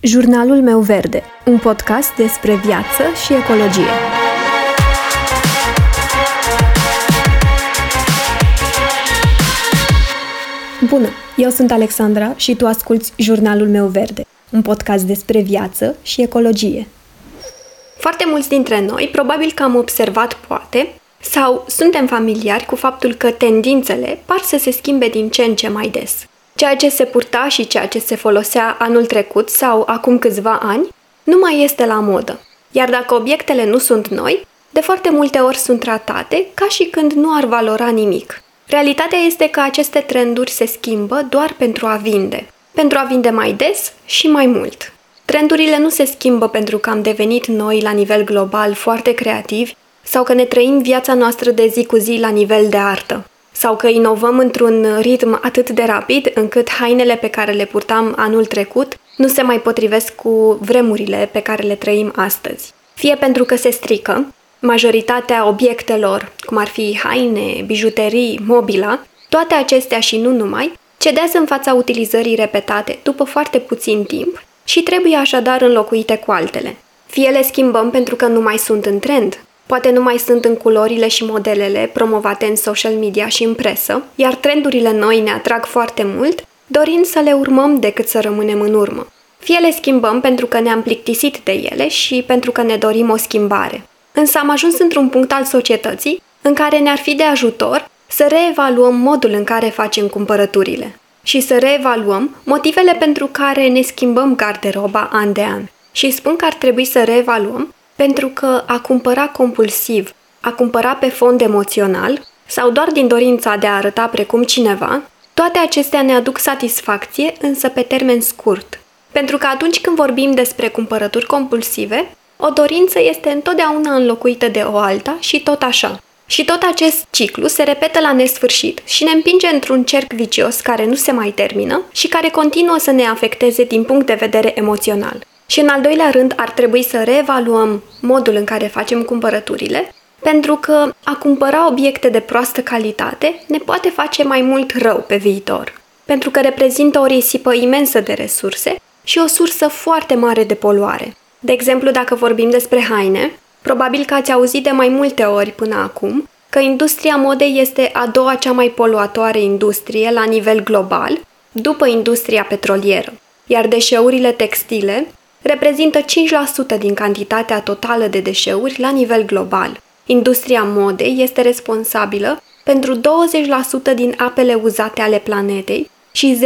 Jurnalul meu verde, un podcast despre viață și ecologie. Bună, eu sunt Alexandra și tu asculți Jurnalul meu verde, un podcast despre viață și ecologie. Foarte mulți dintre noi probabil că am observat poate sau suntem familiari cu faptul că tendințele par să se schimbe din ce în ce mai des. Ceea ce se purta și ceea ce se folosea anul trecut sau acum câțiva ani nu mai este la modă. Iar dacă obiectele nu sunt noi, de foarte multe ori sunt tratate ca și când nu ar valora nimic. Realitatea este că aceste trenduri se schimbă doar pentru a vinde. Pentru a vinde mai des și mai mult. Trendurile nu se schimbă pentru că am devenit noi la nivel global foarte creativi sau că ne trăim viața noastră de zi cu zi la nivel de artă sau că inovăm într-un ritm atât de rapid încât hainele pe care le purtam anul trecut nu se mai potrivesc cu vremurile pe care le trăim astăzi. Fie pentru că se strică, majoritatea obiectelor, cum ar fi haine, bijuterii, mobila, toate acestea și nu numai, cedează în fața utilizării repetate după foarte puțin timp și trebuie așadar înlocuite cu altele. Fie le schimbăm pentru că nu mai sunt în trend, Poate nu mai sunt în culorile și modelele promovate în social media și în presă, iar trendurile noi ne atrag foarte mult, dorind să le urmăm decât să rămânem în urmă. Fie le schimbăm pentru că ne-am plictisit de ele și pentru că ne dorim o schimbare. Însă am ajuns într-un punct al societății în care ne-ar fi de ajutor să reevaluăm modul în care facem cumpărăturile și să reevaluăm motivele pentru care ne schimbăm garderoba an de an. Și spun că ar trebui să reevaluăm pentru că a cumpăra compulsiv, a cumpăra pe fond emoțional sau doar din dorința de a arăta precum cineva, toate acestea ne aduc satisfacție, însă pe termen scurt. Pentru că atunci când vorbim despre cumpărături compulsive, o dorință este întotdeauna înlocuită de o alta și tot așa. Și tot acest ciclu se repetă la nesfârșit și ne împinge într-un cerc vicios care nu se mai termină și care continuă să ne afecteze din punct de vedere emoțional. Și în al doilea rând ar trebui să reevaluăm modul în care facem cumpărăturile, pentru că a cumpăra obiecte de proastă calitate ne poate face mai mult rău pe viitor, pentru că reprezintă o risipă imensă de resurse și o sursă foarte mare de poluare. De exemplu, dacă vorbim despre haine, probabil că ați auzit de mai multe ori până acum că industria modei este a doua cea mai poluatoare industrie la nivel global, după industria petrolieră, iar deșeurile textile reprezintă 5% din cantitatea totală de deșeuri la nivel global. Industria modei este responsabilă pentru 20% din apele uzate ale planetei și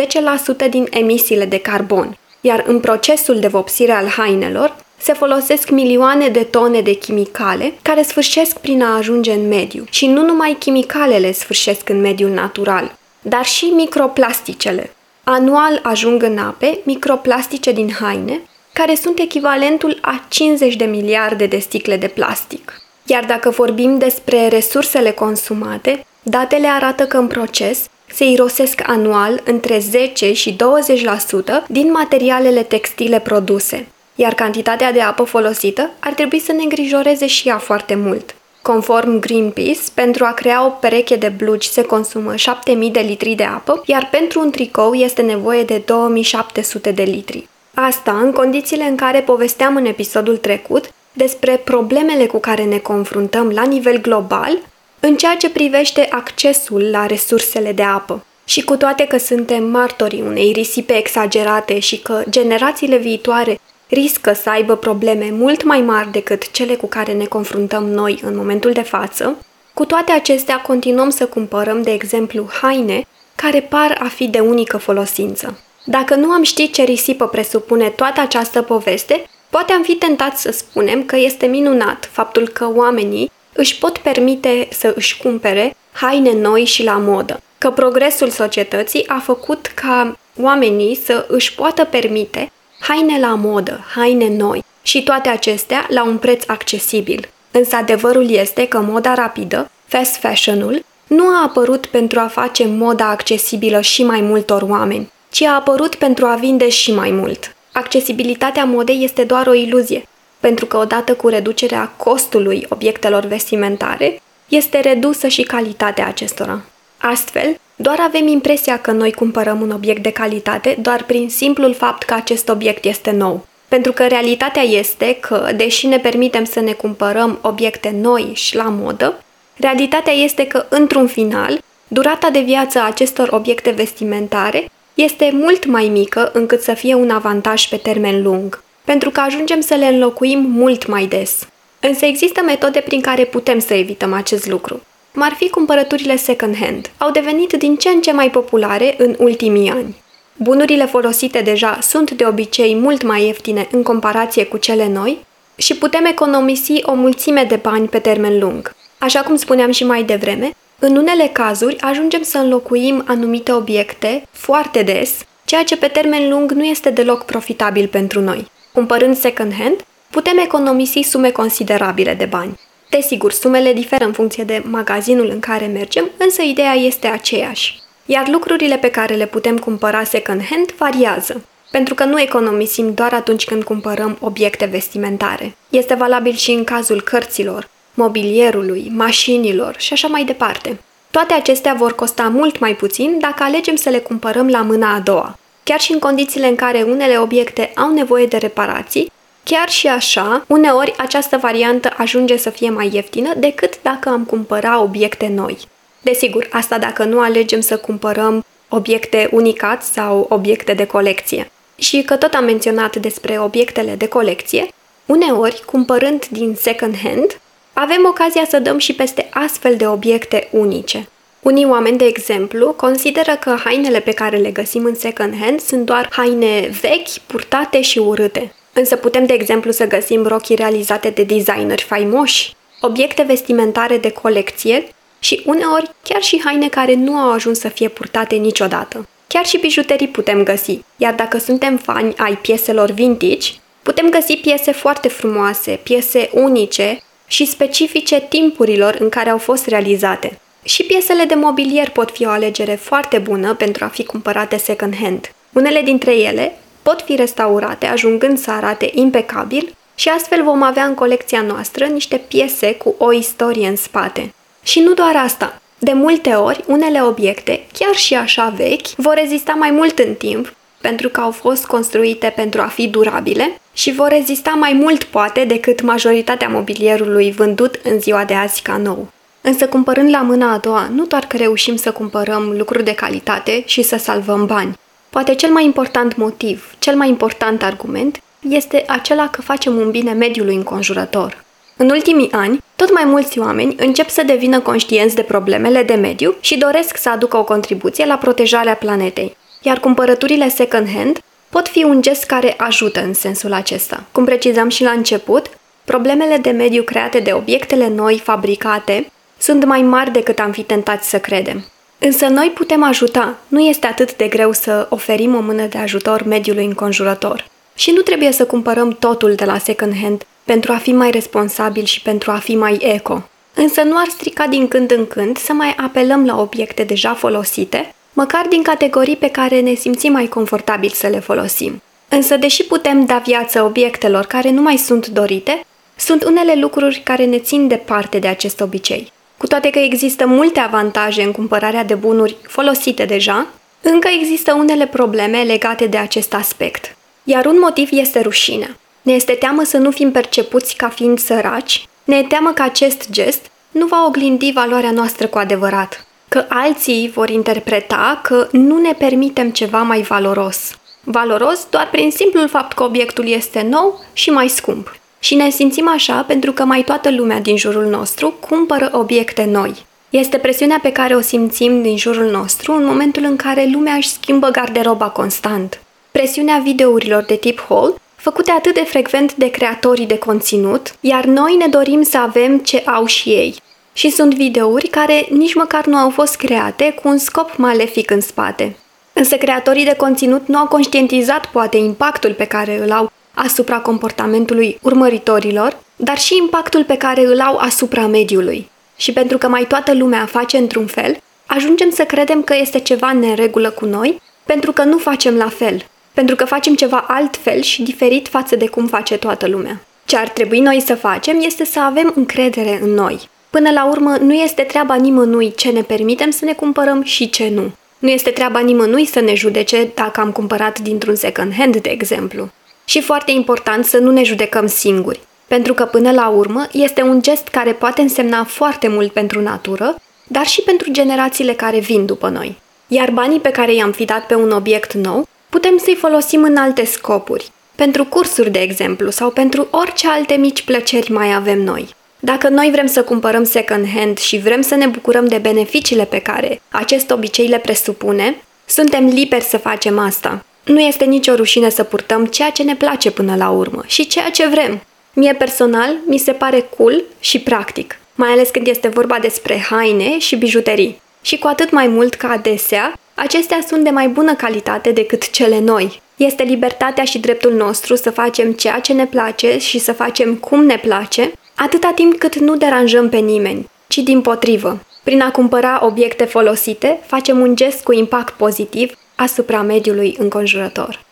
10% din emisiile de carbon, iar în procesul de vopsire al hainelor se folosesc milioane de tone de chimicale care sfârșesc prin a ajunge în mediu. Și nu numai chimicalele sfârșesc în mediul natural, dar și microplasticele. Anual ajung în ape microplastice din haine, care sunt echivalentul a 50 de miliarde de sticle de plastic. Iar dacă vorbim despre resursele consumate, datele arată că în proces se irosesc anual între 10 și 20% din materialele textile produse, iar cantitatea de apă folosită ar trebui să ne îngrijoreze și ea foarte mult. Conform Greenpeace, pentru a crea o pereche de blugi se consumă 7000 de litri de apă, iar pentru un tricou este nevoie de 2700 de litri. Asta în condițiile în care povesteam în episodul trecut despre problemele cu care ne confruntăm la nivel global în ceea ce privește accesul la resursele de apă. Și cu toate că suntem martorii unei risipe exagerate și că generațiile viitoare riscă să aibă probleme mult mai mari decât cele cu care ne confruntăm noi în momentul de față, cu toate acestea continuăm să cumpărăm, de exemplu, haine care par a fi de unică folosință. Dacă nu am ști ce risipă presupune toată această poveste, poate am fi tentat să spunem că este minunat faptul că oamenii își pot permite să își cumpere haine noi și la modă, că progresul societății a făcut ca oamenii să își poată permite haine la modă, haine noi și toate acestea la un preț accesibil. Însă adevărul este că moda rapidă, fast fashion-ul, nu a apărut pentru a face moda accesibilă și mai multor oameni, ci a apărut pentru a vinde și mai mult. Accesibilitatea modei este doar o iluzie, pentru că odată cu reducerea costului obiectelor vestimentare, este redusă și calitatea acestora. Astfel, doar avem impresia că noi cumpărăm un obiect de calitate doar prin simplul fapt că acest obiect este nou. Pentru că realitatea este că, deși ne permitem să ne cumpărăm obiecte noi și la modă, realitatea este că, într-un final, durata de viață a acestor obiecte vestimentare este mult mai mică încât să fie un avantaj pe termen lung, pentru că ajungem să le înlocuim mult mai des. Însă există metode prin care putem să evităm acest lucru cum ar fi cumpărăturile second-hand, au devenit din ce în ce mai populare în ultimii ani. Bunurile folosite deja sunt de obicei mult mai ieftine în comparație cu cele noi și putem economisi o mulțime de bani pe termen lung. Așa cum spuneam și mai devreme, în unele cazuri ajungem să înlocuim anumite obiecte foarte des, ceea ce pe termen lung nu este deloc profitabil pentru noi. Cumpărând second-hand, putem economisi sume considerabile de bani. Desigur, sumele diferă în funcție de magazinul în care mergem, însă ideea este aceeași. Iar lucrurile pe care le putem cumpăra second-hand variază, pentru că nu economisim doar atunci când cumpărăm obiecte vestimentare. Este valabil și în cazul cărților, mobilierului, mașinilor și așa mai departe. Toate acestea vor costa mult mai puțin dacă alegem să le cumpărăm la mâna a doua. Chiar și în condițiile în care unele obiecte au nevoie de reparații, Chiar și așa, uneori această variantă ajunge să fie mai ieftină decât dacă am cumpăra obiecte noi. Desigur, asta dacă nu alegem să cumpărăm obiecte unicat sau obiecte de colecție. Și că tot am menționat despre obiectele de colecție, uneori, cumpărând din second hand, avem ocazia să dăm și peste astfel de obiecte unice. Unii oameni, de exemplu, consideră că hainele pe care le găsim în second hand sunt doar haine vechi, purtate și urâte. Însă putem, de exemplu, să găsim rochii realizate de designeri faimoși, obiecte vestimentare de colecție și uneori chiar și haine care nu au ajuns să fie purtate niciodată. Chiar și bijuterii putem găsi, iar dacă suntem fani ai pieselor vintage, putem găsi piese foarte frumoase, piese unice și specifice timpurilor în care au fost realizate. Și piesele de mobilier pot fi o alegere foarte bună pentru a fi cumpărate second-hand. Unele dintre ele pot fi restaurate, ajungând să arate impecabil și astfel vom avea în colecția noastră niște piese cu o istorie în spate. Și nu doar asta. De multe ori, unele obiecte, chiar și așa vechi, vor rezista mai mult în timp, pentru că au fost construite pentru a fi durabile și vor rezista mai mult, poate, decât majoritatea mobilierului vândut în ziua de azi ca nou. Însă, cumpărând la mâna a doua, nu doar că reușim să cumpărăm lucruri de calitate și să salvăm bani, Poate cel mai important motiv, cel mai important argument, este acela că facem un bine mediului înconjurător. În ultimii ani, tot mai mulți oameni încep să devină conștienți de problemele de mediu și doresc să aducă o contribuție la protejarea planetei. Iar cumpărăturile second-hand pot fi un gest care ajută în sensul acesta. Cum precizam și la început, problemele de mediu create de obiectele noi fabricate sunt mai mari decât am fi tentați să credem. Însă noi putem ajuta. Nu este atât de greu să oferim o mână de ajutor mediului înconjurător. Și nu trebuie să cumpărăm totul de la second hand pentru a fi mai responsabil și pentru a fi mai eco. Însă nu ar strica din când în când să mai apelăm la obiecte deja folosite, măcar din categorii pe care ne simțim mai confortabil să le folosim. Însă, deși putem da viață obiectelor care nu mai sunt dorite, sunt unele lucruri care ne țin departe de acest obicei. Cu toate că există multe avantaje în cumpărarea de bunuri folosite deja, încă există unele probleme legate de acest aspect. Iar un motiv este rușinea. Ne este teamă să nu fim percepuți ca fiind săraci, ne e teamă că acest gest nu va oglindi valoarea noastră cu adevărat, că alții vor interpreta că nu ne permitem ceva mai valoros. Valoros doar prin simplul fapt că obiectul este nou și mai scump. Și ne simțim așa pentru că mai toată lumea din jurul nostru cumpără obiecte noi. Este presiunea pe care o simțim din jurul nostru în momentul în care lumea își schimbă garderoba constant. Presiunea videourilor de tip haul, făcute atât de frecvent de creatorii de conținut, iar noi ne dorim să avem ce au și ei. Și sunt videouri care nici măcar nu au fost create cu un scop malefic în spate. Însă creatorii de conținut nu au conștientizat poate impactul pe care îl au asupra comportamentului urmăritorilor, dar și impactul pe care îl au asupra mediului. Și pentru că mai toată lumea face într-un fel, ajungem să credem că este ceva în neregulă cu noi, pentru că nu facem la fel, pentru că facem ceva altfel și diferit față de cum face toată lumea. Ce ar trebui noi să facem este să avem încredere în noi. Până la urmă, nu este treaba nimănui ce ne permitem să ne cumpărăm și ce nu. Nu este treaba nimănui să ne judece dacă am cumpărat dintr-un second hand, de exemplu. Și foarte important să nu ne judecăm singuri, pentru că până la urmă este un gest care poate însemna foarte mult pentru natură, dar și pentru generațiile care vin după noi. Iar banii pe care i-am fi dat pe un obiect nou, putem să-i folosim în alte scopuri, pentru cursuri, de exemplu, sau pentru orice alte mici plăceri mai avem noi. Dacă noi vrem să cumpărăm second hand și vrem să ne bucurăm de beneficiile pe care acest obicei le presupune, suntem liberi să facem asta. Nu este nicio rușine să purtăm ceea ce ne place până la urmă și ceea ce vrem. Mie personal, mi se pare cool și practic, mai ales când este vorba despre haine și bijuterii. Și cu atât mai mult că adesea, acestea sunt de mai bună calitate decât cele noi. Este libertatea și dreptul nostru să facem ceea ce ne place și să facem cum ne place, atâta timp cât nu deranjăm pe nimeni, ci din potrivă. Prin a cumpăra obiecte folosite, facem un gest cu impact pozitiv asupra mediului înconjurător.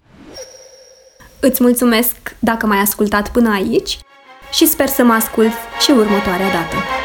Îți mulțumesc dacă m-ai ascultat până aici și sper să mă ascult și următoarea dată.